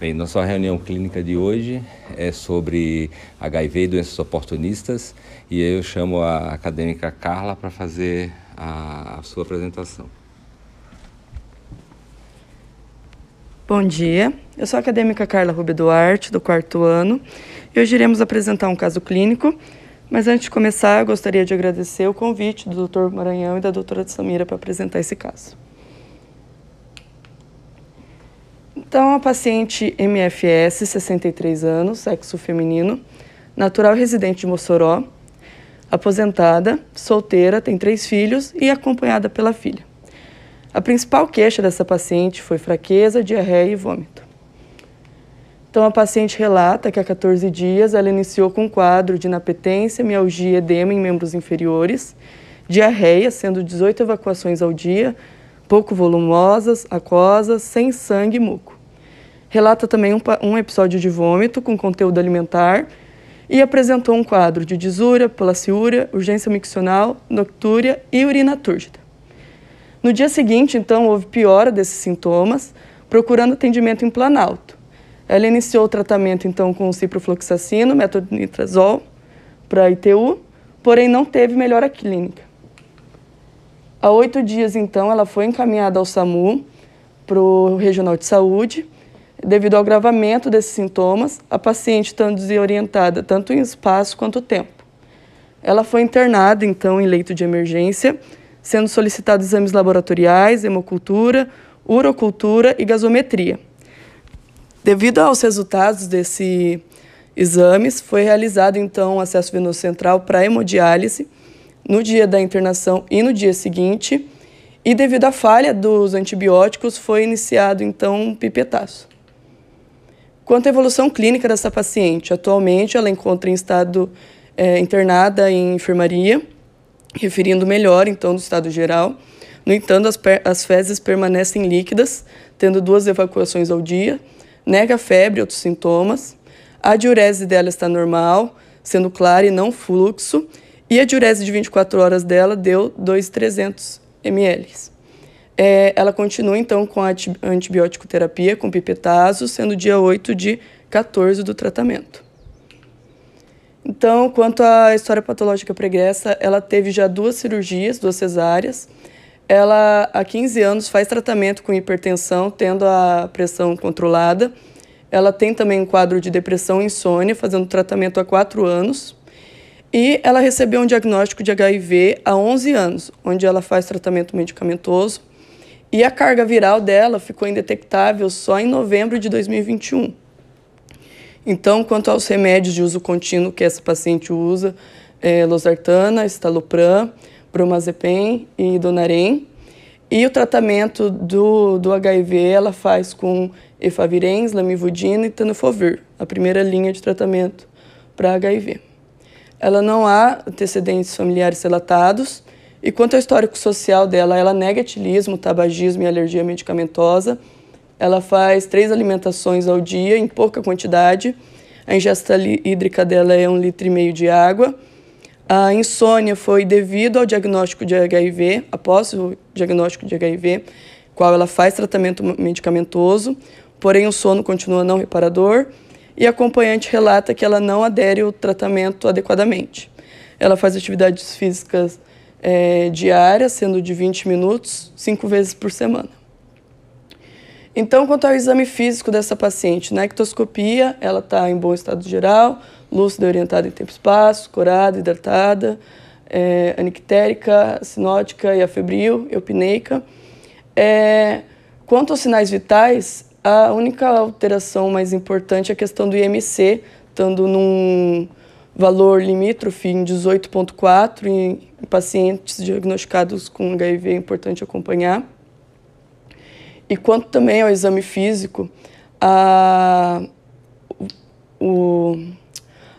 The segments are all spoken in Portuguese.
Bem, nossa reunião clínica de hoje é sobre HIV e doenças oportunistas e eu chamo a acadêmica Carla para fazer a, a, sua apresentação. Bom dia, eu sou a acadêmica Carla Rubio Duarte, do quarto ano, e hoje iremos apresentar um caso clínico, mas antes de começar, eu gostaria de agradecer o convite do Dr. Maranhão e da doutora Samira para apresentar esse caso. Então, a paciente MFS, 63 anos, sexo feminino, natural residente de Mossoró, aposentada, solteira, tem três filhos e acompanhada pela filha. A principal queixa dessa paciente foi fraqueza, diarreia e vômito. Então, a paciente relata que há 14 dias ela iniciou com um quadro de inapetência, mialgia e edema em membros inferiores, diarreia, sendo 18 evacuações ao dia, pouco volumosas, aquosas, sem sangue e muco. Relata também um, um episódio de vômito com conteúdo alimentar e apresentou um quadro de disúria, polaciúria, urgência miccional, noctúria e urina túrgida. No dia seguinte, então, houve piora desses sintomas, procurando atendimento em Planalto. Ela iniciou o tratamento, então, com ciprofloxacino, metronidazol, para ITU, porém não teve melhora clínica. Há oito dias, então, ela foi encaminhada ao SAMU, para o Regional de Saúde. Devido ao agravamento desses sintomas, a paciente estando desorientada tanto em espaço quanto tempo. Ela foi internada, então, em leito de emergência, sendo solicitados exames laboratoriais, hemocultura, urocultura e gasometria. Devido aos resultados desses exames, foi realizado, então, acesso venoso central para hemodiálise, no dia da internação e no dia seguinte, e devido à falha dos antibióticos, foi iniciado então um pipetaço. Quanto à evolução clínica dessa paciente, atualmente ela encontra em estado é, internada em enfermaria, referindo melhor então do estado geral. No entanto, as, as fezes permanecem líquidas, tendo duas evacuações ao dia, nega febre e outros sintomas. A diurese dela está normal, sendo clara e não fluxo, e a diurese de 24 horas dela deu 2,300 ml. É, ela continua então com a antibiótico terapia com pipetazo, sendo dia 8 de 14 do tratamento. Então, quanto à história patológica pregressa, ela teve já duas cirurgias, duas cesáreas. Ela, há 15 anos, faz tratamento com hipertensão, tendo a pressão controlada. Ela tem também um quadro de depressão e insônia, fazendo tratamento há 4 anos. E ela recebeu um diagnóstico de HIV há 11 anos, onde ela faz tratamento medicamentoso. E a carga viral dela ficou indetectável só em novembro de 2021. Então, quanto aos remédios de uso contínuo que essa paciente usa, é losartana, estalopram, bromazepam e donarem. E o tratamento do, do HIV ela faz com efavirenz, lamivudina e tenofovir, a primeira linha de tratamento para HIV ela não há antecedentes familiares relatados. E quanto ao histórico social dela, ela nega etilismo, tabagismo e alergia medicamentosa. Ela faz três alimentações ao dia, em pouca quantidade. A ingesta hídrica dela é um litro e meio de água. A insônia foi devido ao diagnóstico de HIV, após o diagnóstico de HIV, qual ela faz tratamento medicamentoso, porém o sono continua não reparador e a acompanhante relata que ela não adere ao tratamento adequadamente. Ela faz atividades físicas é, diárias, sendo de 20 minutos, cinco vezes por semana. Então, quanto ao exame físico dessa paciente, na ectoscopia, ela está em bom estado geral, lúcida orientada em tempo e espaço, corada, hidratada, é, anictérica, sinótica e afebril, eupineica. É, quanto aos sinais vitais, a única alteração mais importante é a questão do IMC, estando num valor limítrofe em 18,4 em pacientes diagnosticados com HIV, é importante acompanhar. E quanto também ao exame físico, a, o,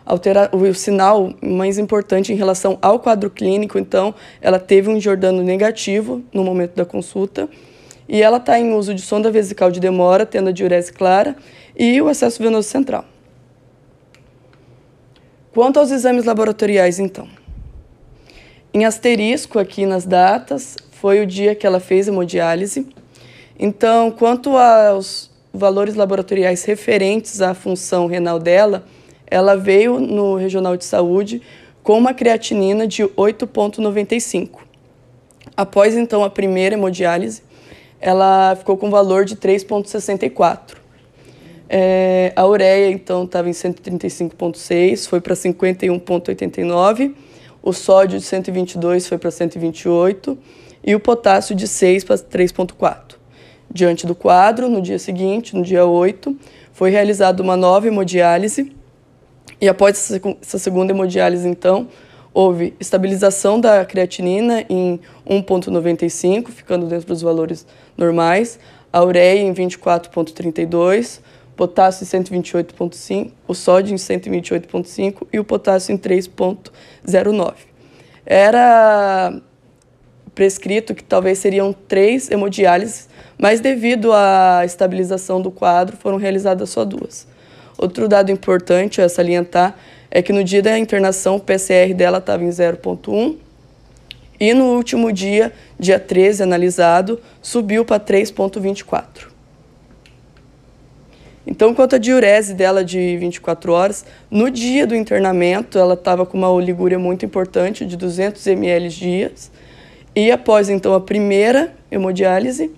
altera, o sinal mais importante em relação ao quadro clínico, então, ela teve um Jordano negativo no momento da consulta, e ela está em uso de sonda vesical de demora, tendo a diurese clara e o acesso venoso central. Quanto aos exames laboratoriais, então. Em asterisco aqui nas datas, foi o dia que ela fez hemodiálise. Então, quanto aos valores laboratoriais referentes à função renal dela, ela veio no regional de saúde com uma creatinina de 8,95. Após então a primeira hemodiálise, ela ficou com valor de 3,64. É, a ureia, então, estava em 135,6, foi para 51,89. O sódio de 122 foi para 128 e o potássio de 6 para 3,4. Diante do quadro, no dia seguinte, no dia 8, foi realizada uma nova hemodiálise e após essa segunda hemodiálise, então, houve estabilização da creatinina em 1,95, ficando dentro dos valores normais, a ureia em 24,32, potássio em 128,5, o sódio em 128,5 e o potássio em 3,09. Era prescrito que talvez seriam três hemodiálises, mas devido à estabilização do quadro, foram realizadas só duas. Outro dado importante a salientar é que no dia da internação o PCR dela estava em 0,1 e no último dia, dia 13, analisado, subiu para 3,24. Então, quanto à diurese dela de 24 horas, no dia do internamento ela estava com uma oligúria muito importante de 200 ml dias e após então a primeira hemodiálise,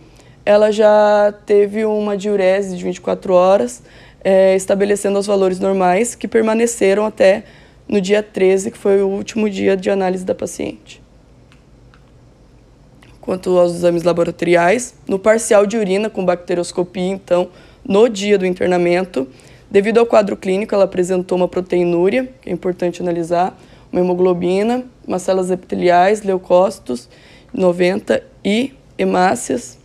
ela já teve uma diurese de 24 horas, é, estabelecendo os valores normais que permaneceram até no dia 13, que foi o último dia de análise da paciente. Quanto aos exames laboratoriais, no parcial de urina com bacterioscopia, então, no dia do internamento, devido ao quadro clínico, ela apresentou uma proteinúria, que é importante analisar, uma hemoglobina, umas células epiteliais, leucócitos, 90 e hemácias.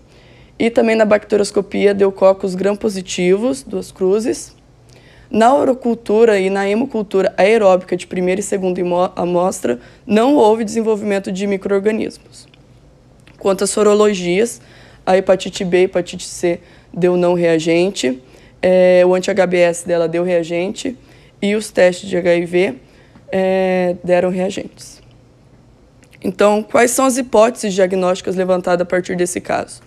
E também na bacterioscopia deu cocos gram-positivos, duas cruzes. Na orocultura e na hemocultura aeróbica de primeira e segunda amostra, não houve desenvolvimento de micro-organismos. Quanto às sorologias, a hepatite B e hepatite C deu não reagente, é, o anti-HBS dela deu reagente e os testes de HIV é, deram reagentes. Então, quais são as hipóteses diagnósticas levantadas a partir desse caso?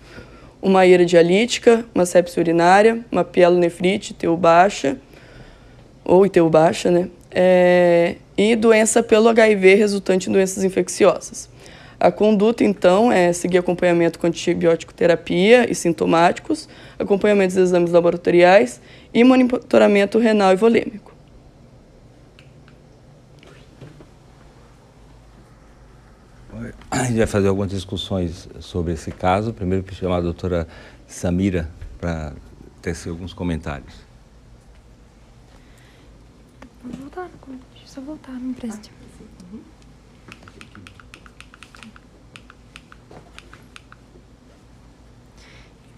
Uma ira dialítica, uma sepsia urinária, uma pielonefrite, ITU baixa, ou ITU baixa, né? É, e doença pelo HIV resultante em doenças infecciosas. A conduta, então, é seguir acompanhamento com antibiótico terapia e sintomáticos, acompanhamento dos exames laboratoriais e monitoramento renal e volêmico. A gente vai fazer algumas discussões sobre esse caso. Primeiro, chamar a doutora Samira para tecer alguns comentários. Vou voltar, deixa eu só voltar, me empreste.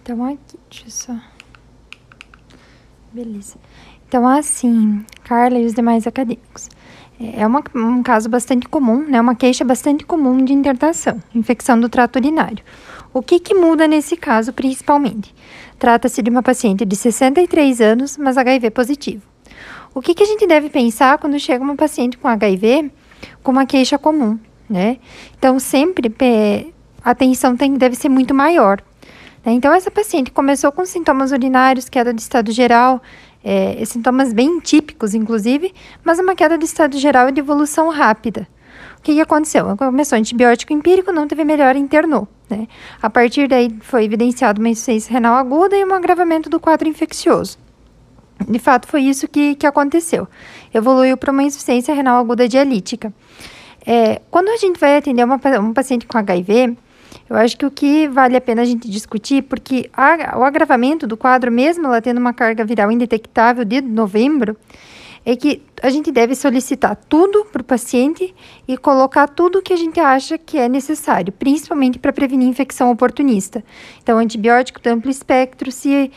Então, aqui, deixa eu só. Beleza. Então, assim, Carla e os demais acadêmicos. É uma, um caso bastante comum, né? Uma queixa bastante comum de internação, infecção do trato urinário. O que, que muda nesse caso, principalmente? Trata-se de uma paciente de 63 anos, mas HIV positivo. O que, que a gente deve pensar quando chega uma paciente com HIV com uma queixa comum, né? Então, sempre atenção tem, deve ser muito maior. Né? Então, essa paciente começou com sintomas urinários, queda de estado geral, é, sintomas bem típicos, inclusive, mas uma queda de estado geral e de evolução rápida. O que, que aconteceu? Começou antibiótico empírico, não teve melhora, internou. Né? A partir daí foi evidenciado uma insuficiência renal aguda e um agravamento do quadro infeccioso. De fato, foi isso que, que aconteceu. Evoluiu para uma insuficiência renal aguda dialítica. É, quando a gente vai atender uma, um paciente com HIV, eu acho que o que vale a pena a gente discutir, porque a, o agravamento do quadro, mesmo ela tendo uma carga viral indetectável de novembro, é que a gente deve solicitar tudo para o paciente e colocar tudo que a gente acha que é necessário, principalmente para prevenir infecção oportunista. Então, antibiótico de amplo espectro, se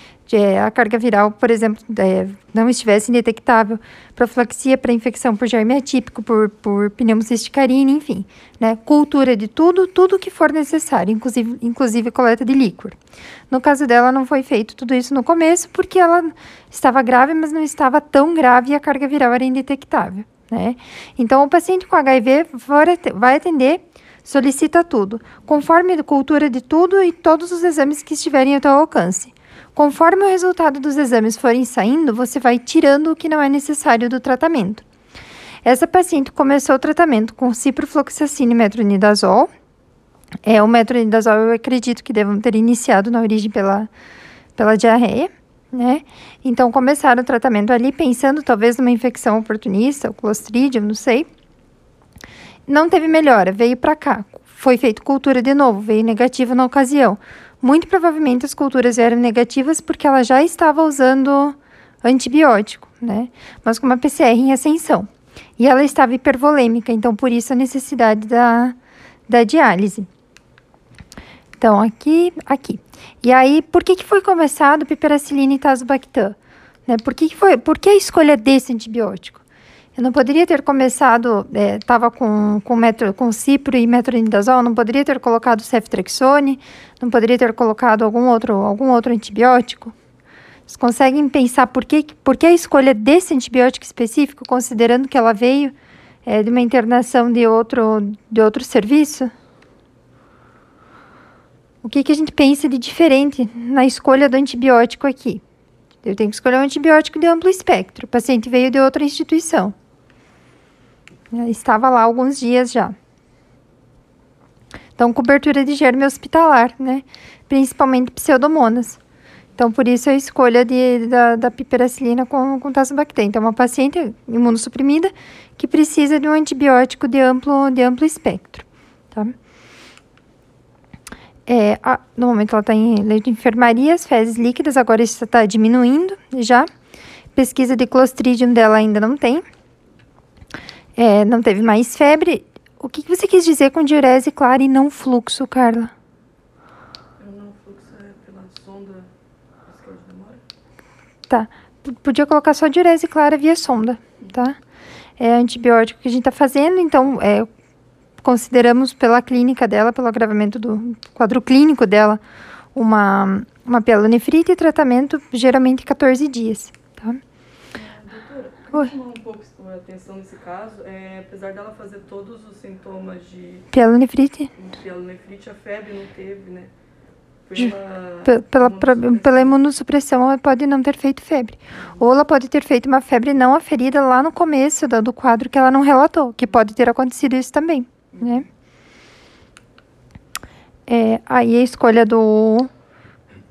a carga viral, por exemplo, é, não estivesse indetectável, profilaxia para infecção por germe atípico, por, por pneumocisticarina, enfim, né? Cultura de tudo, tudo que for necessário, inclusive, inclusive coleta de líquor. No caso dela, não foi feito tudo isso no começo, porque ela estava grave, mas não estava tão grave e a carga viral era indetectável, né? Então, o paciente com HIV vai atender solicita tudo, conforme a cultura de tudo e todos os exames que estiverem ao teu alcance. Conforme o resultado dos exames forem saindo, você vai tirando o que não é necessário do tratamento. Essa paciente começou o tratamento com ciprofloxacina e metronidazol. É, o metronidazol eu acredito que devam ter iniciado na origem pela, pela diarreia, né? Então começaram o tratamento ali pensando talvez numa infecção oportunista, o clostridium, não sei. Não teve melhora, veio para cá. Foi feito cultura de novo, veio negativa na ocasião. Muito provavelmente as culturas eram negativas porque ela já estava usando antibiótico, né? Mas com uma PCR em ascensão. E ela estava hipervolêmica, então por isso a necessidade da, da diálise. Então, aqui, aqui. E aí, por que, que foi começado piperacilina e tazobactam? Né? Por, que, que, foi, por que a escolha desse antibiótico? Eu não poderia ter começado, estava é, com, com, com cipro e metronidazol, não poderia ter colocado ceftriaxone, não poderia ter colocado algum outro, algum outro antibiótico? Vocês conseguem pensar por que, por que a escolha desse antibiótico específico, considerando que ela veio é, de uma internação de outro, de outro serviço? O que, que a gente pensa de diferente na escolha do antibiótico aqui? Eu tenho que escolher um antibiótico de amplo espectro. O paciente veio de outra instituição. Estava lá alguns dias já. Então, cobertura de germe hospitalar, né? Principalmente pseudomonas. Então, por isso a escolha de, da, da piperacilina com, com tazobactam. Então, uma paciente imunossuprimida que precisa de um antibiótico de amplo, de amplo espectro, tá? É, a, no momento ela está em leite de enfermaria, as fezes líquidas, agora está diminuindo já. Pesquisa de Clostridium dela ainda não tem. É, não teve mais febre. O que, você quis dizer com diurese clara e não fluxo, Carla? Tá. Podia colocar só diurese clara via sonda, tá? É antibiótico que a gente tá fazendo, então, é, consideramos pela clínica dela, pelo agravamento do quadro clínico dela, uma, uma pielonefrite e tratamento geralmente 14 dias, um pouco a atenção nesse caso, é, apesar dela fazer todos os sintomas de... Pielonefrite? Pielonefrite, a febre não teve, né? Pela, pela, imunossupressão. pela imunossupressão, ela pode não ter feito febre. Ou ela pode ter feito uma febre não aferida lá no começo do, do quadro que ela não relatou, que pode ter acontecido isso também, né? É, aí a escolha do,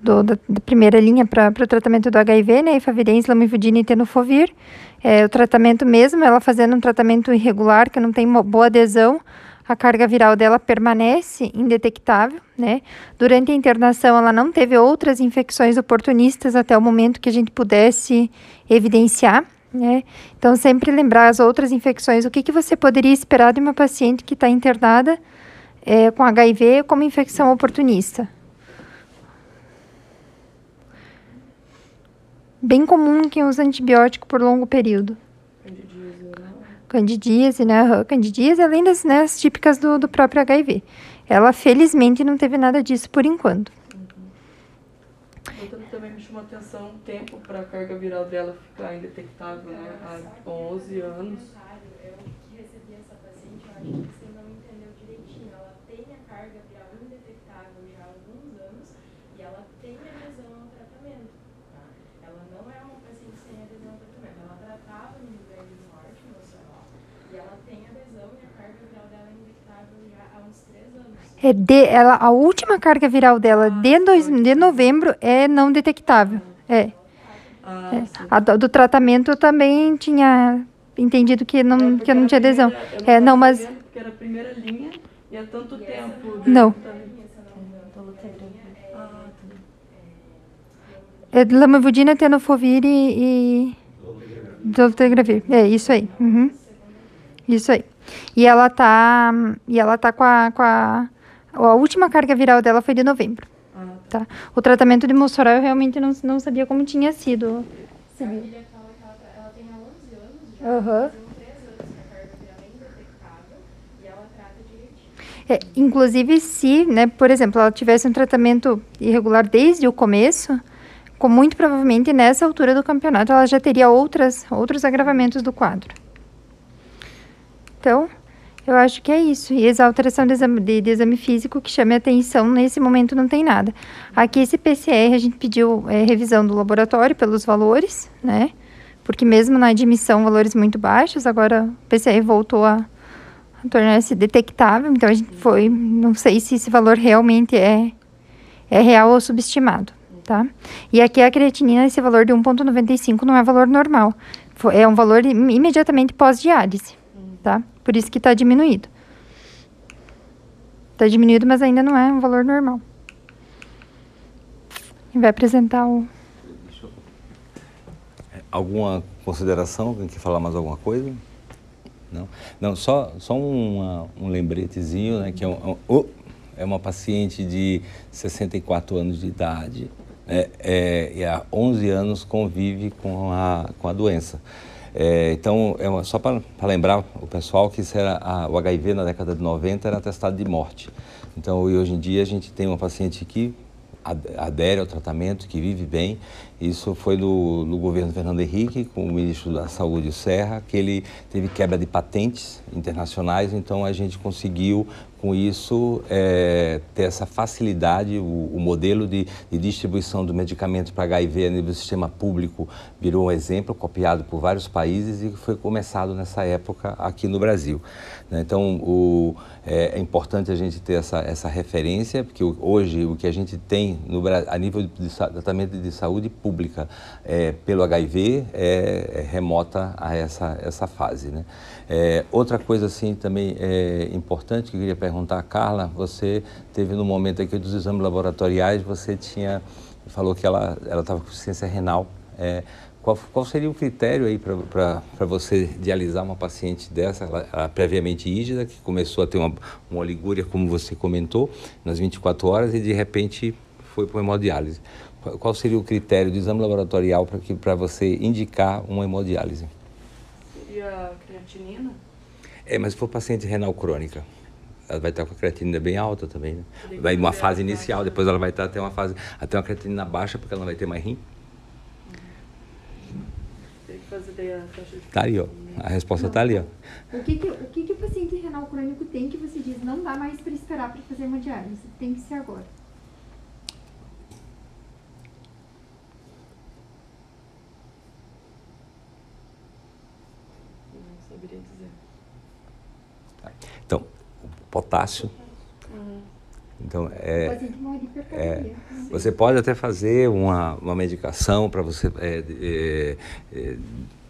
do da, da, primeira linha para o tratamento do HIV, né, efavirenz, lamivudina e tenofovir. É, o tratamento mesmo, ela fazendo um tratamento irregular, que não tem boa adesão, a carga viral dela permanece indetectável, né? Durante a internação, ela não teve outras infecções oportunistas até o momento que a gente pudesse evidenciar, né? Então, sempre lembrar as outras infecções. O que, que você poderia esperar de uma paciente que está internada é, com HIV como infecção oportunista? Bem comum quem usa antibiótico por longo período candidíase, né? Candidíase, além das né, as típicas do, do próprio HIV. Ela, felizmente, não teve nada disso por enquanto. Uhum. também me chamou a atenção o tempo para a carga viral dela ficar indetectável, né? Há 11 anos. Eu que recebi essa paciente, eu acho que você não entendeu direitinho. Ela tem a carga viral indetectável já há alguns anos e ela tem adesão ao tratamento. Tá? Ela não é uma paciente sem adesão ao tratamento. Ela tratava no Rio Grande do Norte, no e ela tem adesão e a carga viral dela é indetectável já há uns três anos. É de, ela, a última carga viral dela ah, de, dois, de novembro é não detectável. É. Ah, é. A do, do, tratamento eu também tinha entendido que não, é que não tinha adesão. Primeira, é, não, mas. Porque era a primeira linha e há tanto tempo. Não. É lamivudina, tenofovir e, e dolutegravir. É isso aí. Uhum. Isso aí. E ela tá, e ela tá com a, com a, a última carga viral dela foi de novembro. Ah, tá. tá. O tratamento de Mossoró eu realmente não, não sabia como tinha sido. A filha fala que ela, ela tem há 11 anos já, uhum. três anos que a carga viral é indetectável e ela trata direitinho. É, inclusive, se, né, por exemplo, ela tivesse um tratamento irregular desde o começo, com muito provavelmente nessa altura do campeonato ela já teria outras, outros agravamentos do quadro. Então, Eu acho que é isso. E alteração de exame, de, de exame físico que chame atenção, nesse momento não tem nada. Aqui, esse PCR, a gente pediu é, revisão do laboratório pelos valores, né? Porque mesmo na admissão, valores muito baixos, agora o PCR voltou a, a tornar-se detectável. Então, a gente foi, não sei se esse valor realmente é, é real ou subestimado, tá? E aqui a creatinina, esse valor de 1,95 não é valor normal. É um valor imediatamente pós-diálise, tá? Por isso que está diminuído. Está diminuído, mas ainda não é um valor normal. E vai apresentar o. Alguma consideração? Alguém quer falar mais alguma coisa? Não, não só, só uma, um lembretezinho, né, que é, um, um, é uma paciente de 64 anos de idade é, é, e há 11 anos convive com a, com a doença. É, então, é uma, só para lembrar o pessoal que era a, o HIV na década de 90 era atestado de morte. Então, hoje em dia a gente tem uma paciente que adere ao tratamento, que vive bem. Isso foi no, no, governo Fernando Henrique, com o ministro da Saúde, Serra, que ele teve quebra de patentes internacionais, então a gente conseguiu com isso, é, ter essa facilidade, o, o modelo de, de, distribuição do medicamento para HIV a nível do sistema público virou um exemplo copiado por vários países e foi começado nessa época aqui no Brasil. Né? Então, o, é, é, importante a gente ter essa, essa referência, porque hoje o que a gente tem no, a nível de tratamento de saúde pública é, pelo HIV é, é, remota a essa, essa fase. Né? É, outra coisa assim também é importante que eu queria perguntar Carla, você teve no momento aqui dos exames laboratoriais, você tinha falou que ela estava com ciência renal. É, qual, qual, seria o critério aí para você dialisar uma paciente dessa, ela, ela, previamente ígida, que começou a ter uma, uma oligúria, como você comentou, nas 24 horas e de repente foi para hemodiálise? Qual, qual seria o critério do exame laboratorial para você indicar uma hemodiálise? Seria creatinina? É, mas se for paciente renal crônica, ela vai estar com a creatinina bem alta também, né? Vai uma fase inicial, depois ela vai estar até uma fase, até uma creatinina baixa, porque ela não vai ter mais rim. Taxa de... Tá ali, ó. A resposta está ali, ó. O que que, o que que o paciente renal crônico tem que você diz não dá mais para esperar para fazer uma diálise? Tem que ser agora. saberia dizer. Então, o potássio. Então, é, é, você pode até fazer uma, uma medicação para você é, é, é,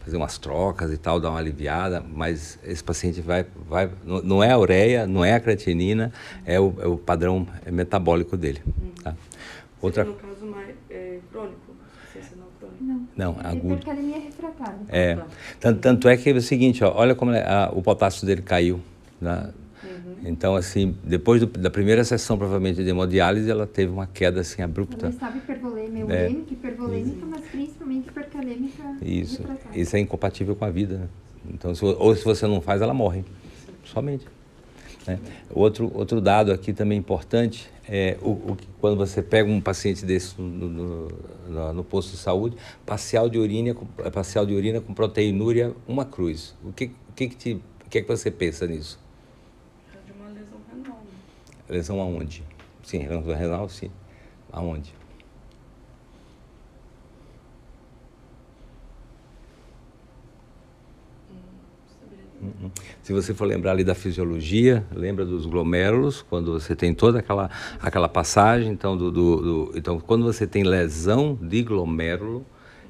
fazer umas trocas e tal, dar uma aliviada, mas esse paciente vai, vai não é a ureia, não é a creatinina, é o, é o padrão metabólico dele. Tá? Outra... no caso mais é, crônico? Não, não é agudo. Hipercalemia refratária. É, tanto, tanto é que é o seguinte, ó, olha como a, o potássio dele caiu. Né? Então, assim, depois do, da primeira sessão, provavelmente, de hemodiálise, ela teve uma queda, assim, abrupta. Ela estava hipervolêmica, é. hipervolêmica, mas principalmente hipercalêmica Isso, isso é incompatível com a vida, né? Então, se, ou se você não faz, ela morre. Somente. Né? Outro, outro dado aqui também importante é o, o, quando você pega um paciente desse no, no, no, no, posto de saúde, parcial de urina, parcial de urina com proteinúria, uma cruz. O que, o que, que, te, o que, é que você pensa nisso? É de uma lesão renal. Né? Lesão aonde? Sim, lesão renal, sim. Aonde? Uhum. Se você for lembrar ali da fisiologia, lembra dos glomérulos, quando você tem toda aquela, aquela passagem, então, do, do, do então quando você tem lesão de glomérulo,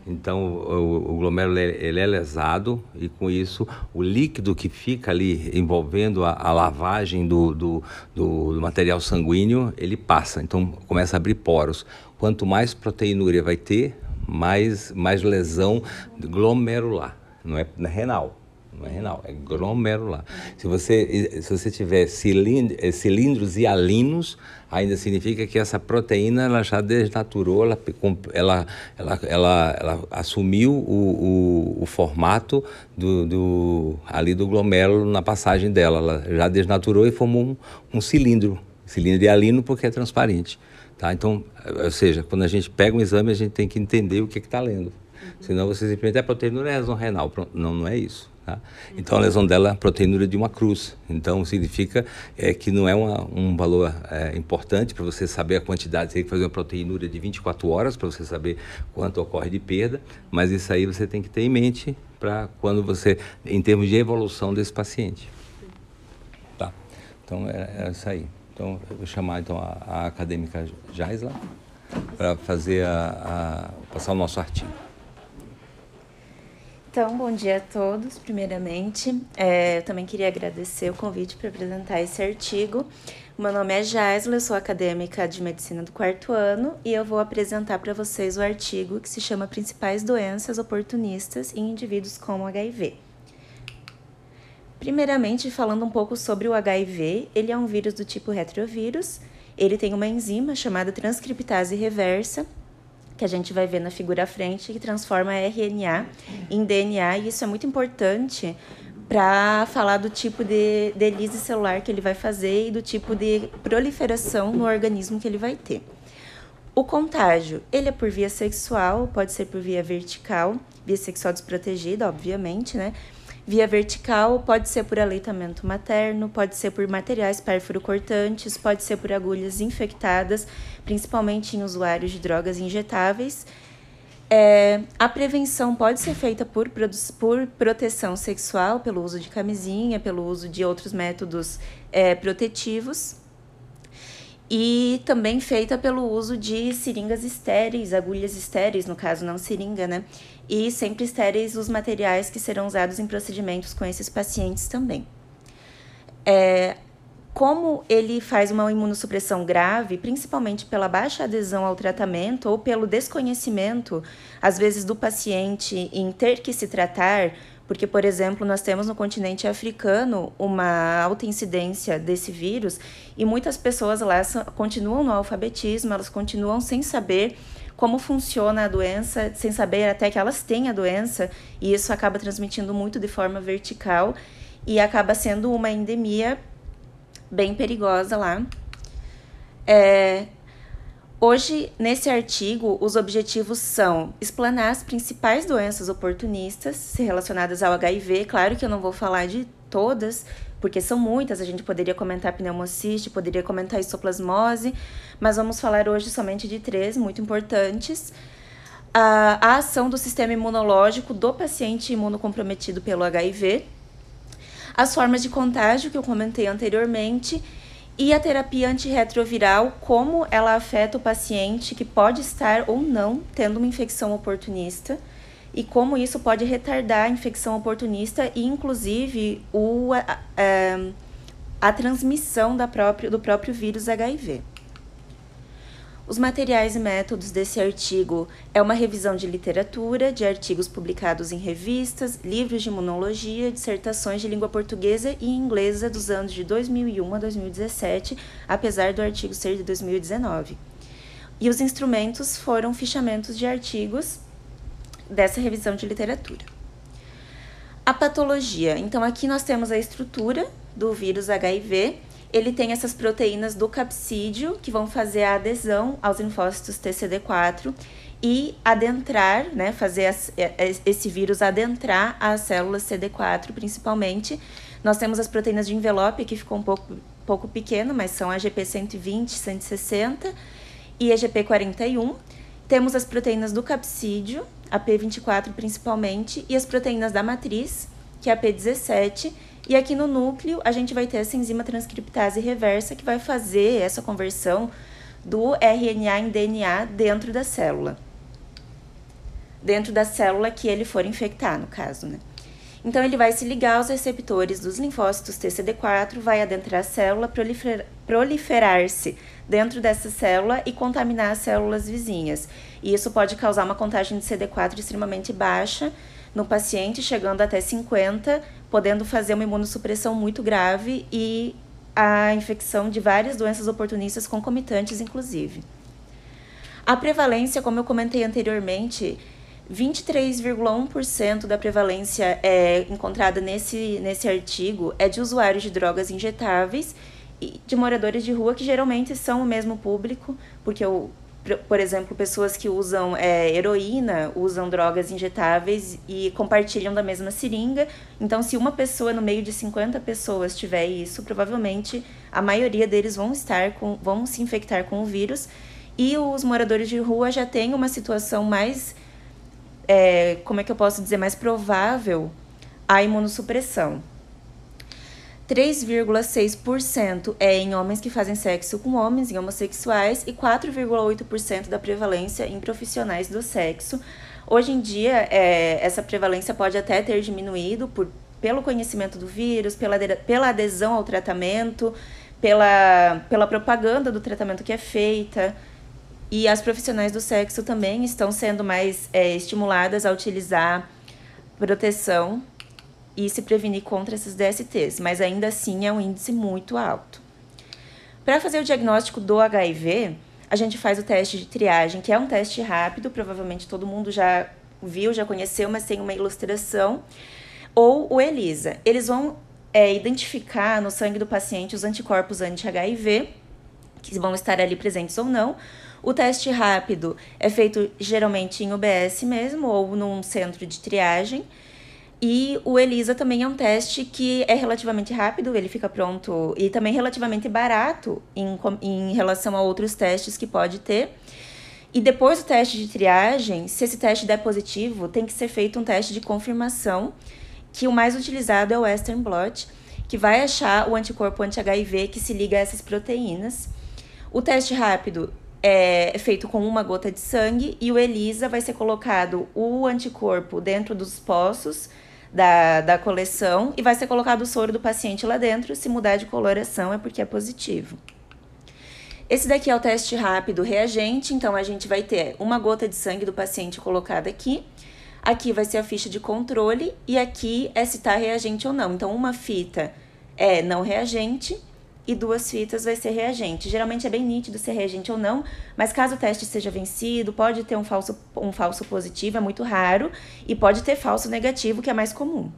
então o, o glomérulo ele é lesado e com isso o líquido que fica ali envolvendo a, a lavagem do, do, do, material sanguíneo ele passa, então começa a abrir poros. Quanto mais proteinúria vai ter, mais, mais lesão glomerular, não é, não é renal não é renal, é glomerular. Se você, se você tiver cilindros, eh, cilindros hialinos, ainda significa que essa proteína ela já desnaturou, ela, ela, ela, ela, ela assumiu o, o, o formato do, do, ali do glomérulo na passagem dela. Ela já desnaturou e formou um, um cilindro, cilindro hialino porque é transparente. Tá? Então, ou seja, quando a gente pega um exame, a gente tem que entender o que está lendo. Senão você simplesmente é proteína não é renal. Não, não é isso. Tá? Então a lesão dela é a proteinúria de uma cruz. Então significa é, que não é uma, um valor é, importante para você saber a quantidade. Você tem que fazer uma proteinúria de 24 horas para você saber quanto ocorre de perda, mas isso aí você tem que ter em mente para quando você, em termos de evolução desse paciente. Tá? Então é, é isso aí. Então eu vou chamar então a, a acadêmica Jaisla para fazer a, a, passar o nosso artigo. Então, bom dia a todos, primeiramente. É, eu também queria agradecer o convite para apresentar esse artigo. Meu nome é Jaisla, eu sou acadêmica de medicina do quarto ano e eu vou apresentar para vocês o artigo que se chama Principais Doenças Oportunistas em Indivíduos com HIV. Primeiramente, falando um pouco sobre o HIV, ele é um vírus do tipo retrovírus. Ele tem uma enzima chamada transcriptase reversa, que a gente vai ver na figura à frente, que transforma RNA em DNA, e isso é muito importante para falar do tipo de, de celular que ele vai fazer e do tipo de proliferação no organismo que ele vai ter. O contágio, ele é por via sexual, pode ser por via vertical, via sexual desprotegida, obviamente, né? Via vertical pode ser por aleitamento materno, pode ser por materiais pérfuro-cortantes, pode ser por agulhas infectadas, principalmente em usuários de drogas injetáveis. É, a prevenção pode ser feita por, por proteção sexual, pelo uso de camisinha, pelo uso de outros métodos é, protetivos e também feita pelo uso de seringas estéreis, agulhas estéreis, no caso não seringa, né? E sempre estéreis os materiais que serão usados em procedimentos com esses pacientes também. É, como ele faz uma imunossupressão grave, principalmente pela baixa adesão ao tratamento ou pelo desconhecimento, às vezes, do paciente em ter que se tratar porque, por exemplo, nós temos no continente africano uma alta incidência desse vírus e muitas pessoas lá continuam no alfabetismo, elas continuam sem saber como funciona a doença, sem saber até que elas têm a doença, e isso acaba transmitindo muito de forma vertical e acaba sendo uma endemia bem perigosa lá. É, Hoje, nesse artigo, os objetivos são explanar as principais doenças oportunistas relacionadas ao HIV. Claro que eu não vou falar de todas, porque são muitas. A gente poderia comentar pneumociste, poderia comentar histoplasmose, mas vamos falar hoje somente de três muito importantes. A, a ação do sistema imunológico do paciente imunocomprometido pelo HIV, as formas de contágio que eu comentei anteriormente e a terapia antirretroviral, como ela afeta o paciente que pode estar ou não tendo uma infecção oportunista e como isso pode retardar a infecção oportunista e, inclusive, o, a, a, a transmissão da própria, do próprio vírus HIV. Os materiais e métodos desse artigo é uma revisão de literatura, de artigos publicados em revistas, livros de imunologia, dissertações de língua portuguesa e inglesa dos anos de 2001 a 2017, apesar do artigo ser de 2019. E os instrumentos foram fichamentos de artigos dessa revisão de literatura. A patologia. Então, aqui nós temos a estrutura do vírus HIV ele tem essas proteínas do capsídio que vão fazer a adesão aos linfócitos TCD4 e adentrar, né, fazer as, é, é, esse vírus adentrar as células CD4 principalmente. Nós temos as proteínas de envelope que ficou um pouco, pouco pequeno, mas são a GP120, 160 e a GP41. Temos as proteínas do capsídio, a P24 principalmente, e as proteínas da matriz, que é a P17, e aqui no núcleo, a gente vai ter essa enzima transcriptase reversa que vai fazer essa conversão do RNA em DNA dentro da célula. Dentro da célula que ele for infectar, no caso, né? Então, ele vai se ligar aos receptores dos linfócitos TCD4, vai adentrar a célula, proliferar-se dentro dessa célula e contaminar as células vizinhas. E isso pode causar uma contagem de CD4 extremamente baixa no paciente, chegando até 50, podendo fazer uma imunossupressão muito grave e a infecção de várias doenças oportunistas concomitantes, inclusive. A prevalência, como eu comentei anteriormente, 23,1% da prevalência é encontrada nesse, nesse artigo é de usuários de drogas injetáveis e de moradores de rua, que geralmente são o mesmo público, porque o, por exemplo, pessoas que usam é, heroína, usam drogas injetáveis e compartilham da mesma seringa. Então, se uma pessoa no meio de 50 pessoas tiver isso, provavelmente a maioria deles vão estar com, vão se infectar com o vírus. E os moradores de rua já têm uma situação mais, é, como é que eu posso dizer, mais provável a imunossupressão. 3,6% é em homens que fazem sexo com homens, em homossexuais, e 4,8% da prevalência em profissionais do sexo. Hoje em dia, é, essa prevalência pode até ter diminuído por, pelo conhecimento do vírus, pela, pela adesão ao tratamento, pela, pela propaganda do tratamento que é feita. E as profissionais do sexo também estão sendo mais é, estimuladas a utilizar proteção e se prevenir contra esses DSTs, mas ainda assim é um índice muito alto. Para fazer o diagnóstico do HIV, a gente faz o teste de triagem, que é um teste rápido, provavelmente todo mundo já viu, já conheceu, mas tem uma ilustração, ou o ELISA. Eles vão é, identificar no sangue do paciente os anticorpos anti-HIV, que vão estar ali presentes ou não. O teste rápido é feito geralmente em UBS mesmo, ou num centro de triagem. E o ELISA também é um teste que é relativamente rápido, ele fica pronto e também relativamente barato em, em relação a outros testes que pode ter. E depois do teste de triagem, se esse teste der positivo, tem que ser feito um teste de confirmação, que o mais utilizado é o Western Blot, que vai achar o anticorpo anti-HIV que se liga a essas proteínas. O teste rápido é feito com uma gota de sangue e o ELISA vai ser colocado o anticorpo dentro dos poços da, da coleção e vai ser colocado o soro do paciente lá dentro. Se mudar de coloração é porque é positivo. Esse daqui é o teste rápido reagente, então a gente vai ter uma gota de sangue do paciente colocada aqui. Aqui vai ser a ficha de controle e aqui é se está reagente ou não. Então, uma fita é não reagente e duas fitas vai ser reagente. Geralmente é bem nítido se é reagente ou não, mas caso o teste seja vencido, pode ter um falso, um falso positivo, é muito raro, e pode ter falso negativo, que é mais comum.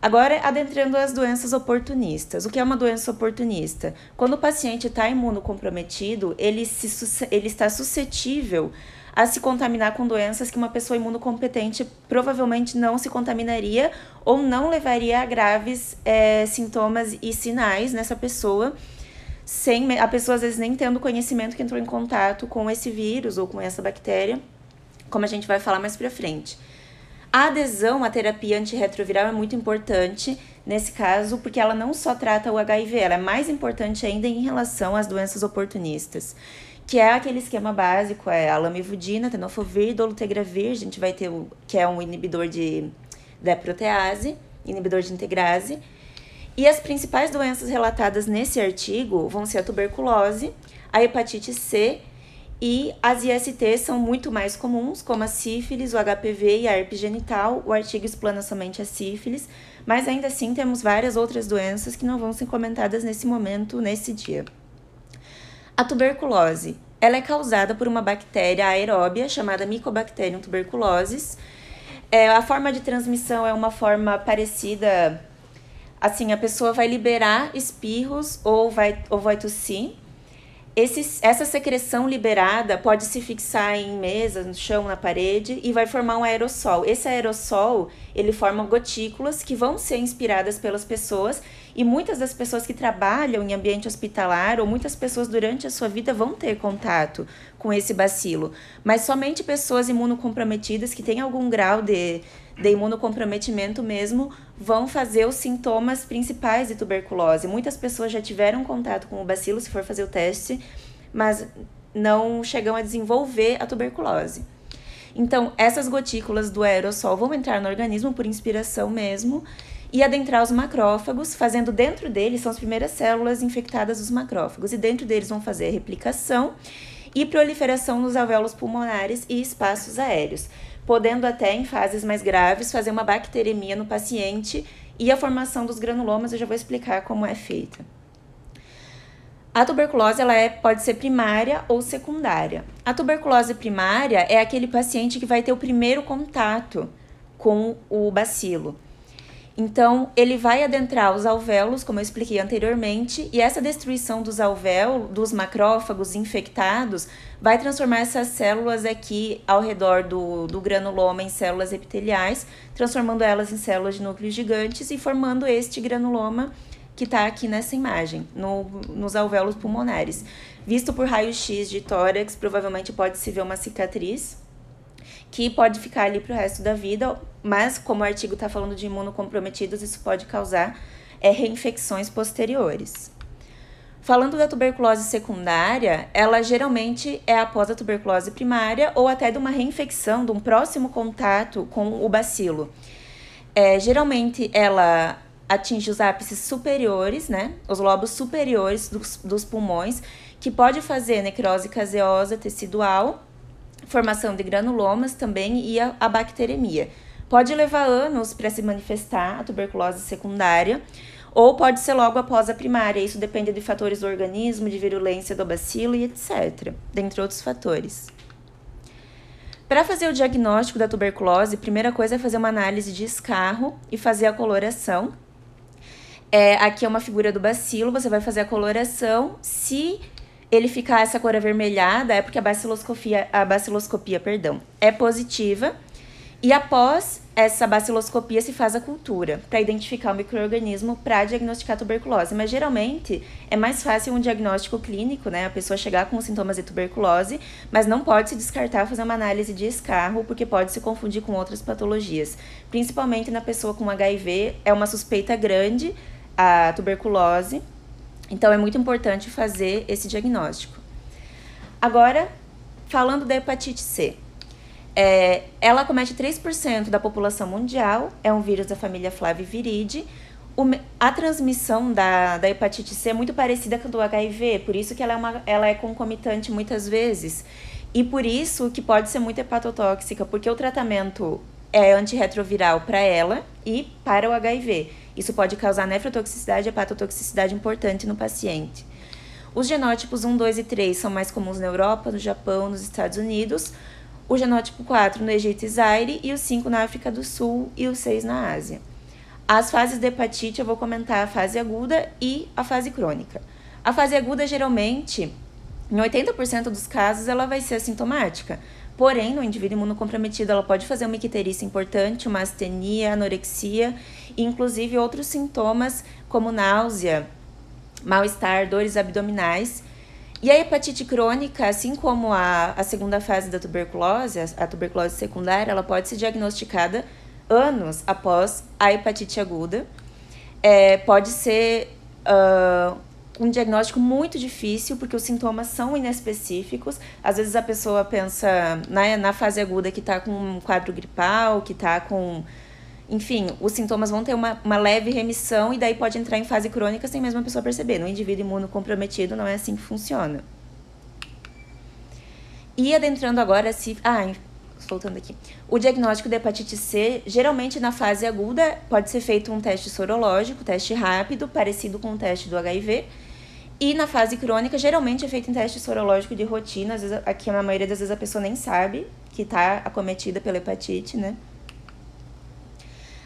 Agora, adentrando as doenças oportunistas. O que é uma doença oportunista? Quando o paciente está imunocomprometido, ele, se, ele está suscetível a se contaminar com doenças que uma pessoa imunocompetente provavelmente não se contaminaria ou não levaria a graves é, sintomas e sinais nessa pessoa, sem a pessoa às vezes nem tendo conhecimento que entrou em contato com esse vírus ou com essa bactéria, como a gente vai falar mais para frente. A adesão à terapia antirretroviral é muito importante nesse caso, porque ela não só trata o HIV, ela é mais importante ainda em relação às doenças oportunistas que é aquele esquema básico, é a lamivudina, tenofovir, dolutegravir, a gente vai ter o que é um inibidor de da protease, inibidor de integrase. E as principais doenças relatadas nesse artigo vão ser a tuberculose, a hepatite C e as IST são muito mais comuns, como a sífilis, o HPV e a herpes genital. O artigo explana somente a sífilis, mas ainda assim temos várias outras doenças que não vão ser comentadas nesse momento, nesse dia. A tuberculose, ela é causada por uma bactéria aeróbia chamada Mycobacterium tuberculosis. É, a forma de transmissão é uma forma parecida, assim, a pessoa vai liberar espirros ou vai, ou vai tossir esse, essa secreção liberada pode se fixar em mesas, no chão, na parede e vai formar um aerossol. Esse aerossol, ele forma gotículas que vão ser inspiradas pelas pessoas e muitas das pessoas que trabalham em ambiente hospitalar ou muitas pessoas durante a sua vida vão ter contato com esse bacilo, mas somente pessoas imunocomprometidas que têm algum grau de de imunocomprometimento mesmo vão fazer os sintomas principais de tuberculose. Muitas pessoas já tiveram contato com o bacilo se for fazer o teste, mas não chegam a desenvolver a tuberculose. Então, essas gotículas do aerossol vão entrar no organismo por inspiração mesmo e adentrar os macrófagos, fazendo dentro deles, são as primeiras células infectadas dos macrófagos, e dentro deles vão fazer replicação e proliferação nos alvéolos pulmonares e espaços aéreos podendo até, em fases mais graves, fazer uma bacteremia no paciente e a formação dos granulomas, eu já vou explicar como é feita. A tuberculose ela é, pode ser primária ou secundária. A tuberculose primária é aquele paciente que vai ter o primeiro contato com o bacilo. Então, ele vai adentrar os alvéolos, como eu expliquei anteriormente, e essa destruição dos alvéolos, dos macrófagos infectados, vai transformar essas células aqui ao redor do, do granuloma em células epiteliais, transformando elas em células de núcleos gigantes e formando este granuloma que está aqui nessa imagem, no, nos alvéolos pulmonares. Visto por raio-x de tórax, provavelmente pode se ver uma cicatriz que pode ficar ali para o resto da vida, mas como o artigo está falando de imunocomprometidos, isso pode causar é, reinfecções posteriores. Falando da tuberculose secundária, ela geralmente é após a tuberculose primária ou até de uma reinfecção, de um próximo contato com o bacilo. É, geralmente ela atinge os ápices superiores, né, os lobos superiores dos, dos pulmões, que pode fazer necrose caseosa tecidual formação de granulomas também e a, a bacteremia. Pode levar anos para se manifestar a tuberculose secundária, ou pode ser logo após a primária. Isso depende de fatores do organismo, de virulência do bacilo e etc., dentre outros fatores. Para fazer o diagnóstico da tuberculose, a primeira coisa é fazer uma análise de escarro e fazer a coloração. É, aqui é uma figura do bacilo, você vai fazer a coloração. Se ele ficar essa cor avermelhada é porque a baciloscopia, a baciloscopia, perdão, é positiva. E após essa baciloscopia se faz a cultura para identificar o microorganismo para diagnosticar tuberculose. Mas geralmente é mais fácil um diagnóstico clínico, né? A pessoa chegar com sintomas de tuberculose, mas não pode se descartar fazer uma análise de escarro, porque pode se confundir com outras patologias. Principalmente na pessoa com HIV, é uma suspeita grande a tuberculose então, é muito importante fazer esse diagnóstico. Agora, falando da hepatite C. É, ela comete 3% da população mundial, é um vírus da família Flaviviridae. a transmissão da, da hepatite C é muito parecida com a do HIV, por isso que ela é, uma, ela é concomitante muitas vezes. E por isso que pode ser muito hepatotóxica, porque o tratamento é antirretroviral para ela e para o HIV. Isso pode causar nefrotoxicidade e hepatotoxicidade importante no paciente. Os genótipos 1, 2 e 3 são mais comuns na Europa, no Japão, nos Estados Unidos. O genótipo 4 no Egito e Zaire e o 5 na África do Sul e o 6 na Ásia. As fases de hepatite eu vou comentar a fase aguda e a fase crônica. A fase aguda geralmente, em 80% dos casos, ela vai ser assintomática. Porém, no indivíduo imunocomprometido, ela pode fazer uma icterícia importante, uma astenia, anorexia, inclusive outros sintomas como náusea, mal-estar, dores abdominais. E a hepatite crônica, assim como a, a segunda fase da tuberculose, a, a tuberculose secundária, ela pode ser diagnosticada anos após a hepatite aguda. É, pode ser uh, um diagnóstico muito difícil, porque os sintomas são inespecíficos. Às vezes a pessoa pensa na, na fase aguda que está com um quadro gripal, que está com. Enfim, os sintomas vão ter uma, uma leve remissão e daí pode entrar em fase crônica sem mesmo a pessoa perceber. No indivíduo imunocomprometido não é assim que funciona. E adentrando agora se. Ah, voltando aqui. O diagnóstico da hepatite C, geralmente na fase aguda, pode ser feito um teste sorológico, teste rápido, parecido com o teste do HIV e na fase crônica, geralmente é feito em teste sorológico de rotina. Às vezes, aqui, na maioria das vezes, a pessoa nem sabe que está acometida pela hepatite, né?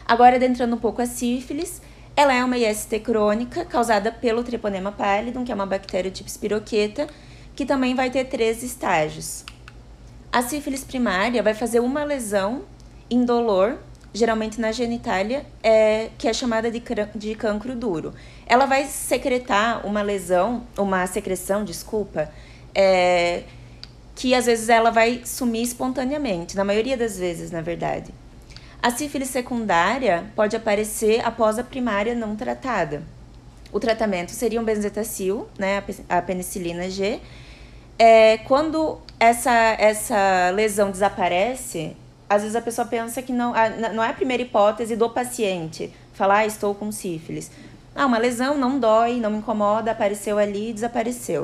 Agora, adentrando um pouco a sífilis, ela é uma IST crônica causada pelo Treponema pallidum, que é uma bactéria tipo espiroqueta, que também vai ter três estágios. A sífilis primária vai fazer uma lesão indolor geralmente na genitália, é, que é chamada de, de cancro duro. Ela vai secretar uma lesão, uma secreção, desculpa, é, que às vezes ela vai sumir espontaneamente, na maioria das vezes, na verdade. A sífilis secundária pode aparecer após a primária não tratada. O tratamento seria um benzetacil, né, a penicilina G. É, quando essa, essa lesão desaparece, às vezes a pessoa pensa que não, não é a primeira hipótese do paciente falar, ah, estou com sífilis. Ah, uma lesão não dói, não me incomoda, apareceu ali e desapareceu.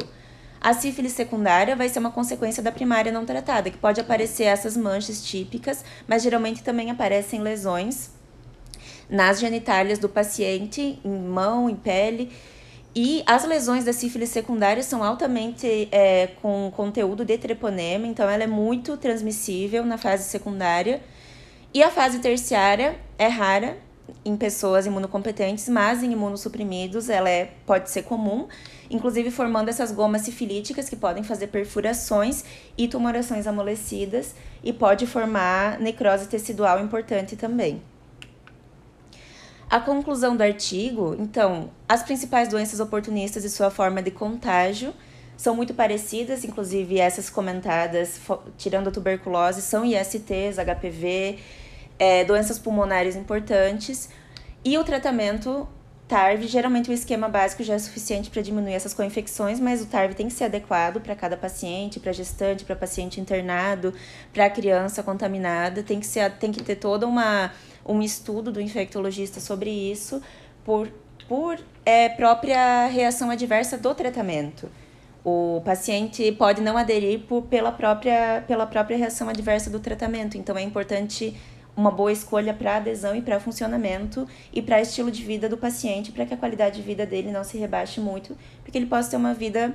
A sífilis secundária vai ser uma consequência da primária não tratada, que pode aparecer essas manchas típicas, mas geralmente também aparecem lesões nas genitálias do paciente, em mão, em pele. E as lesões da sífilis secundária são altamente é, com conteúdo de treponema, então ela é muito transmissível na fase secundária. E a fase terciária é rara, em pessoas imunocompetentes, mas em imunossuprimidos ela é, pode ser comum, inclusive formando essas gomas sifilíticas que podem fazer perfurações e tumorações amolecidas e pode formar necrose tecidual importante também. A conclusão do artigo, então, as principais doenças oportunistas e sua forma de contágio são muito parecidas, inclusive essas comentadas, tirando a tuberculose, são ISTs, HPV, é, doenças pulmonares importantes. E o tratamento TARV, geralmente o esquema básico já é suficiente para diminuir essas co-infecções, mas o TARV tem que ser adequado para cada paciente, para gestante, para paciente internado, para criança contaminada, tem que, ser, tem que ter toda uma um estudo do infectologista sobre isso por, por é, própria reação adversa do tratamento. O paciente pode não aderir por, pela, própria, pela própria reação adversa do tratamento, então é importante uma boa escolha para adesão e para funcionamento e para estilo de vida do paciente, para que a qualidade de vida dele não se rebaixe muito, porque ele possa ter uma vida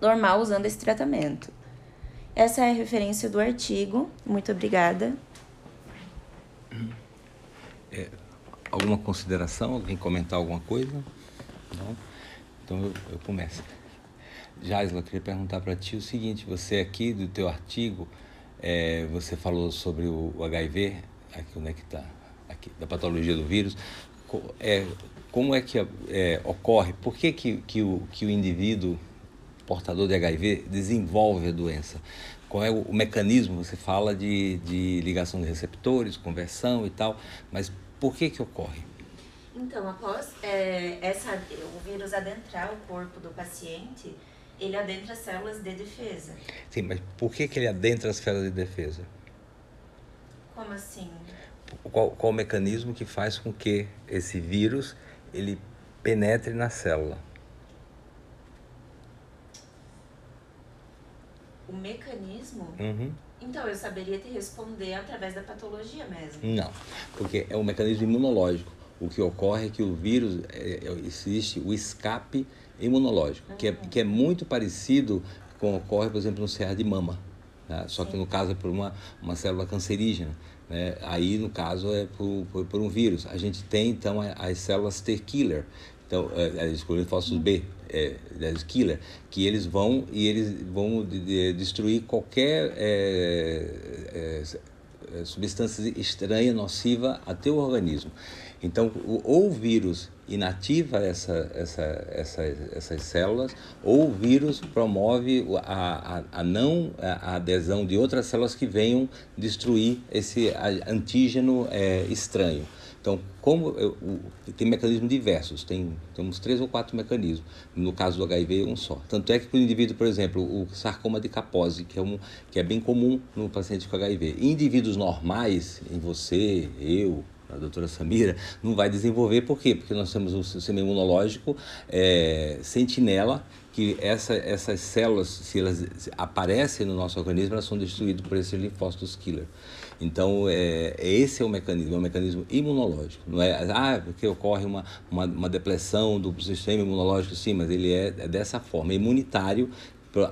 normal usando esse tratamento. Essa é a referência do artigo. Muito obrigada. É, alguma consideração? Alguém comentar alguma coisa? Não? Então eu, eu começo. Jaisla, queria perguntar para ti o seguinte: você aqui do teu artigo, é, você falou sobre o HIV, aqui onde é que está? Aqui, da patologia do vírus. É, como é que é, ocorre? Por que, que, que, o, que o indivíduo portador de HIV desenvolve a doença? qual é o, o, mecanismo? Você fala de, de ligação de receptores, conversão e tal, mas por que que ocorre? Então, após é, essa, o vírus adentrar o corpo do paciente, ele adentra as células de defesa. Sim, mas por que, que ele adentra as células de defesa? Como assim? Qual, qual o mecanismo que faz com que esse vírus ele penetre na célula? O mecanismo? Uhum. Então, eu saberia te responder através da patologia mesmo. Não, porque é um mecanismo imunológico. O que ocorre é que o vírus, é, é, existe o escape imunológico, uhum. que, é, que é muito parecido com o que ocorre, por exemplo, no CA de mama. Né? Só Sim. que no caso é por uma, uma célula cancerígena. Né? Aí, no caso, é por, por, por, um vírus. A gente tem, então, as células T-killer, então, é, é, excluindo fósforos B, é, killer, que eles vão e eles vão de, de, destruir qualquer é, é, é, substância estranha, nociva a teu organismo. Então, ou o vírus inativa essa, essa, essa, essas células, ou o vírus promove a, a, a não a adesão de outras células que venham destruir esse antígeno é, estranho. Então, como eu, tem mecanismos diversos, tem temos três ou quatro mecanismos. No caso do HIV, um só. Tanto é que para o indivíduo, por exemplo, o sarcoma de Kaposi, que é, um, que é bem comum no paciente com HIV. Em indivíduos normais, em você, eu, a doutora Samira, não vai desenvolver. Por quê? Porque nós temos o sistema imunológico é, sentinela, que essa, essas células, se elas aparecem no nosso organismo, elas são destruídas por esses linfócitos killer. Então, é, esse é o mecanismo, é um mecanismo imunológico. Não é, ah, porque ocorre uma, uma, uma depressão do sistema imunológico, sim, mas ele é, é dessa forma, é imunitário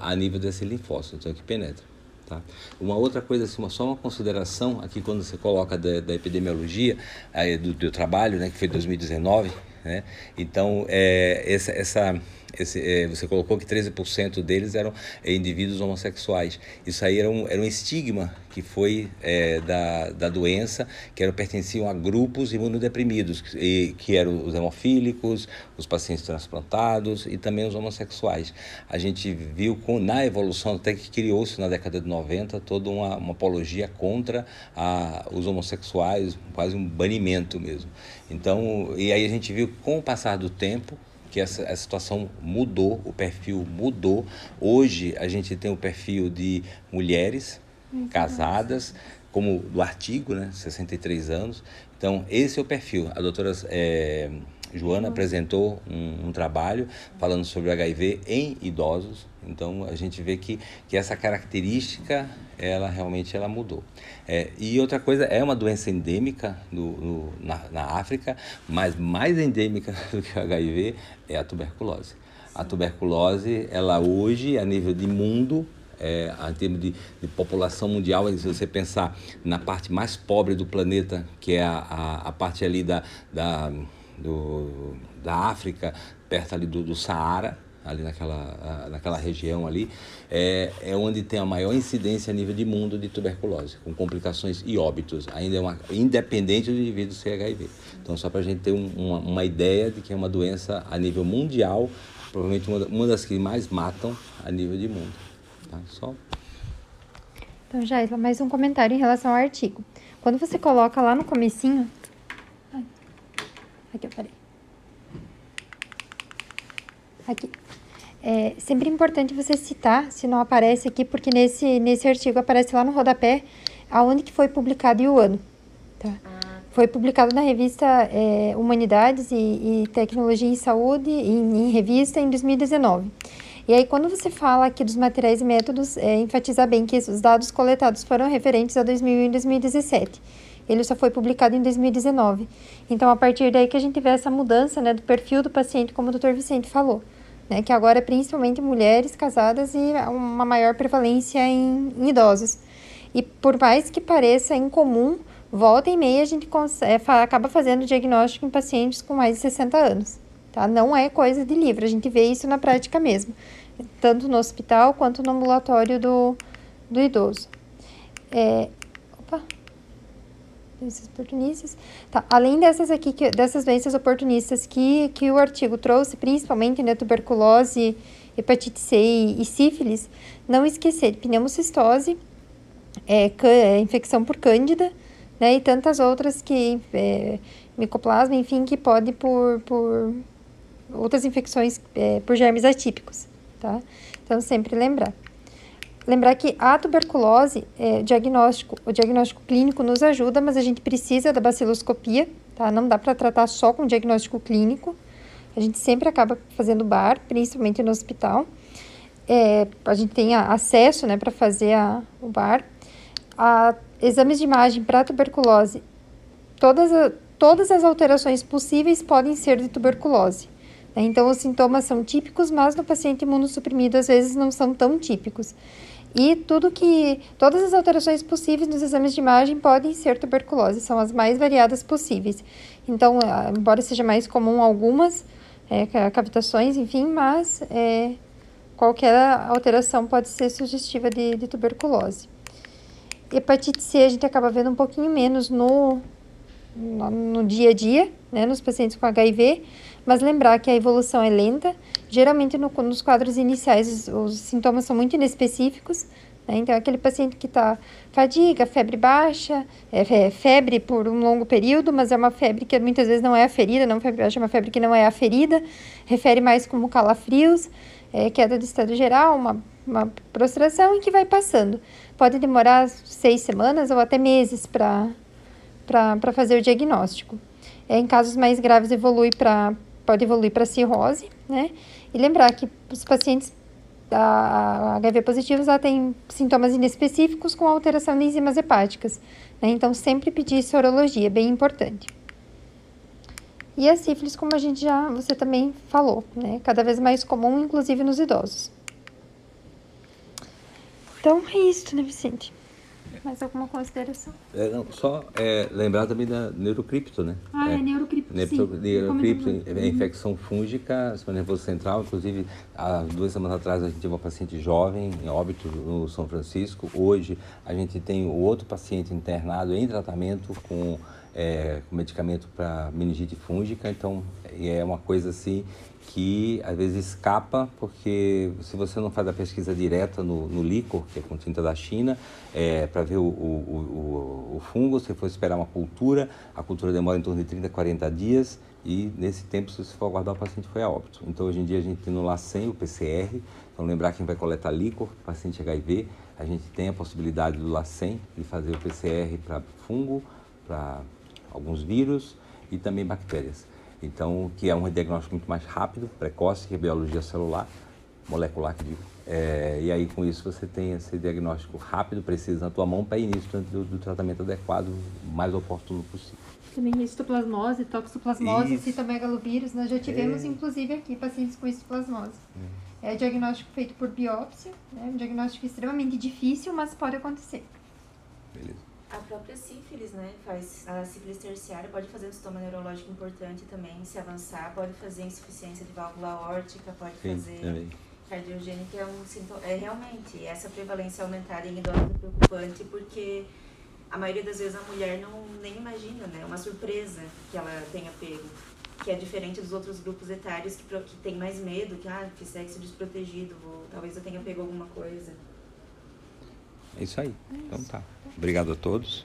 a nível desse linfócito, então é que penetra. Tá? Uma outra coisa, assim, uma, só uma consideração aqui quando você coloca da, da epidemiologia, aí, do, do trabalho, né, que foi 2019, né? então é, essa, essa esse, é, você colocou que 13% deles eram é, indivíduos homossexuais. Isso aí era um, era um estigma que foi é, da, da doença, que eram, pertenciam a grupos imunodeprimidos, e, que eram os hemofílicos, os pacientes transplantados e também os homossexuais. A gente viu com, na evolução, até que criou-se na década de 90 toda uma, uma apologia contra a, os homossexuais, quase um banimento mesmo. Então, e aí a gente viu com o passar do tempo, que essa, essa situação mudou, o perfil mudou. Hoje a gente tem o perfil de mulheres casadas, como do artigo, né, 63 anos. Então, esse é o perfil. A doutora é, Joana apresentou um, um, trabalho falando sobre o HIV em idosos. Então, a gente vê que, que essa característica, ela realmente ela mudou. É, e outra coisa, é uma doença endêmica no, no, na, na África, mas mais endêmica do que o HIV é a tuberculose. A tuberculose, ela hoje, a nível de mundo, é, em termos de, de, população mundial, se você pensar na parte mais pobre do planeta, que é a, a, a parte ali da, da, do, da África, perto ali do, do Saara, ali naquela, naquela região ali, é, é onde tem a maior incidência a nível de mundo de tuberculose, com complicações e óbitos, ainda é uma, independente do indivíduo ser HIV. Então, só para a gente ter um, uma, uma ideia de que é uma doença a nível mundial, provavelmente uma, uma das que mais matam a nível de mundo. Tá? Só. Então, Jaila, mais um comentário em relação ao artigo. Quando você coloca lá no comecinho... Aqui, eu parei. Aqui. É sempre importante você citar, se não aparece aqui, porque nesse, nesse artigo aparece lá no rodapé aonde que foi publicado e o ano. Tá? Ah. Foi publicado na revista é, Humanidades e, e, Tecnologia em Saúde, em, em, revista, em 2019. E aí, quando você fala aqui dos materiais e métodos, é, enfatiza bem que os dados coletados foram referentes a 2000 e 2017. Ele só foi publicado em 2019. Então, a partir daí que a gente vê essa mudança né, do perfil do paciente, como o Dr. Vicente falou né, que agora é principalmente mulheres casadas e uma maior prevalência em, em idosos. E por mais que pareça incomum, volta e meia a gente é, acaba fazendo diagnóstico em pacientes com mais de 60 anos. Tá? Não é coisa de livro, a gente vê isso na prática mesmo, tanto no hospital quanto no ambulatório do, do idoso. É, doenças oportunistas. Tá, além dessas aqui, que, dessas doenças oportunistas que, que o artigo trouxe, principalmente né, tuberculose, hepatite C e, e sífilis, não esquecer pneumocistose, é, é, infecção por cândida, né, e tantas outras que, é, micoplasma, enfim, que pode por, por outras infecções é, por germes atípicos, tá? Então, sempre lembrar. Lembrar que a tuberculose, é, diagnóstico, o diagnóstico clínico nos ajuda, mas a gente precisa da baciloscopia, tá? Não dá para tratar só com diagnóstico clínico. A gente sempre acaba fazendo bar, principalmente no hospital. É, a gente tem acesso, né, para fazer a, o bar. A, exames de imagem para tuberculose, todas, a, todas as alterações possíveis podem ser de tuberculose. Né? Então, os sintomas são típicos, mas no paciente imunossuprimido, às vezes, não são tão típicos. E tudo que, todas as alterações possíveis nos exames de imagem podem ser tuberculose, são as mais variadas possíveis. Então, ah, embora seja mais comum algumas é, cavitações, enfim, mas é, qualquer alteração pode ser sugestiva de, de tuberculose. Hepatite C a gente acaba vendo um pouquinho menos no, no, no dia a dia, né, nos pacientes com HIV, mas lembrar que a evolução é lenta, geralmente no, nos quadros iniciais os, os, sintomas são muito inespecíficos, né? então aquele paciente que está fadiga, febre baixa, é, é, febre por um longo período, mas é uma febre que muitas vezes não é aferida, não febre baixa é uma febre que não é aferida, refere mais como calafrios, é, queda do estado geral, uma, uma prostração e que vai passando. Pode demorar seis semanas ou até meses para fazer o diagnóstico. É, em casos mais graves evolui para pode evoluir para cirrose, né? E lembrar que os pacientes da HIV positivos têm sintomas inespecíficos com alteração de enzimas hepáticas, né? Então sempre pedir sorologia, bem importante. E a sífilis, como a gente já, você também falou, né? Cada vez mais comum, inclusive nos idosos. Então é isso, né, Vicente? Mais alguma consideração? É, não, só é, lembrar também da neurocripto, né? Ah, é, é neurocripto, sim. Neurocripto, é infecção fúngica, sistema nervoso central. Inclusive, há duas semanas atrás a gente teve uma paciente jovem em óbito no São Francisco. Hoje a gente tem o outro paciente internado em tratamento com, é, com medicamento para meningite fúngica. Então, é uma coisa assim que às vezes escapa, porque se você não faz a pesquisa direta no, no líquor, que é com tinta da China, é, para ver o, o, o, o, fungo, você for esperar uma cultura, a cultura demora em torno de 30, 40 dias, e nesse tempo, se você for aguardar, o paciente foi a óbito. Então, hoje em dia, a gente tem no LACEN o PCR, então lembrar quem vai coletar líquor, paciente HIV, a gente tem a possibilidade do LACEN de fazer o PCR para fungo, para alguns vírus e também bactérias. Então, que é um diagnóstico muito mais rápido, precoce, que é biologia celular, molecular, que digo. É, e aí, com isso, você tem esse diagnóstico rápido, preciso na tua mão para início do, do, tratamento adequado, mais oportuno possível. Também histoplasmose, toxoplasmose, citomegalovírus, nós já tivemos, é. inclusive, aqui pacientes com histoplasmose. É. É diagnóstico feito por biópsia, né? Um diagnóstico extremamente difícil, mas pode acontecer. Beleza. A própria sífilis, né? Faz a sífilis terciária pode fazer um sintoma neurológico importante também, se avançar, pode fazer insuficiência de válvula aórtica, pode Sim, fazer também. cardiogênica, é um sintoma, é realmente essa prevalência aumentada em endócrino é preocupante porque a maioria das vezes a mulher não nem imagina, né? É uma surpresa que ela tenha pego, que é diferente dos outros grupos etários que, que tem mais medo, que ah, fiz sexo desprotegido, vou, talvez eu tenha pego alguma coisa. É isso aí. Então tá. Obrigado a todos.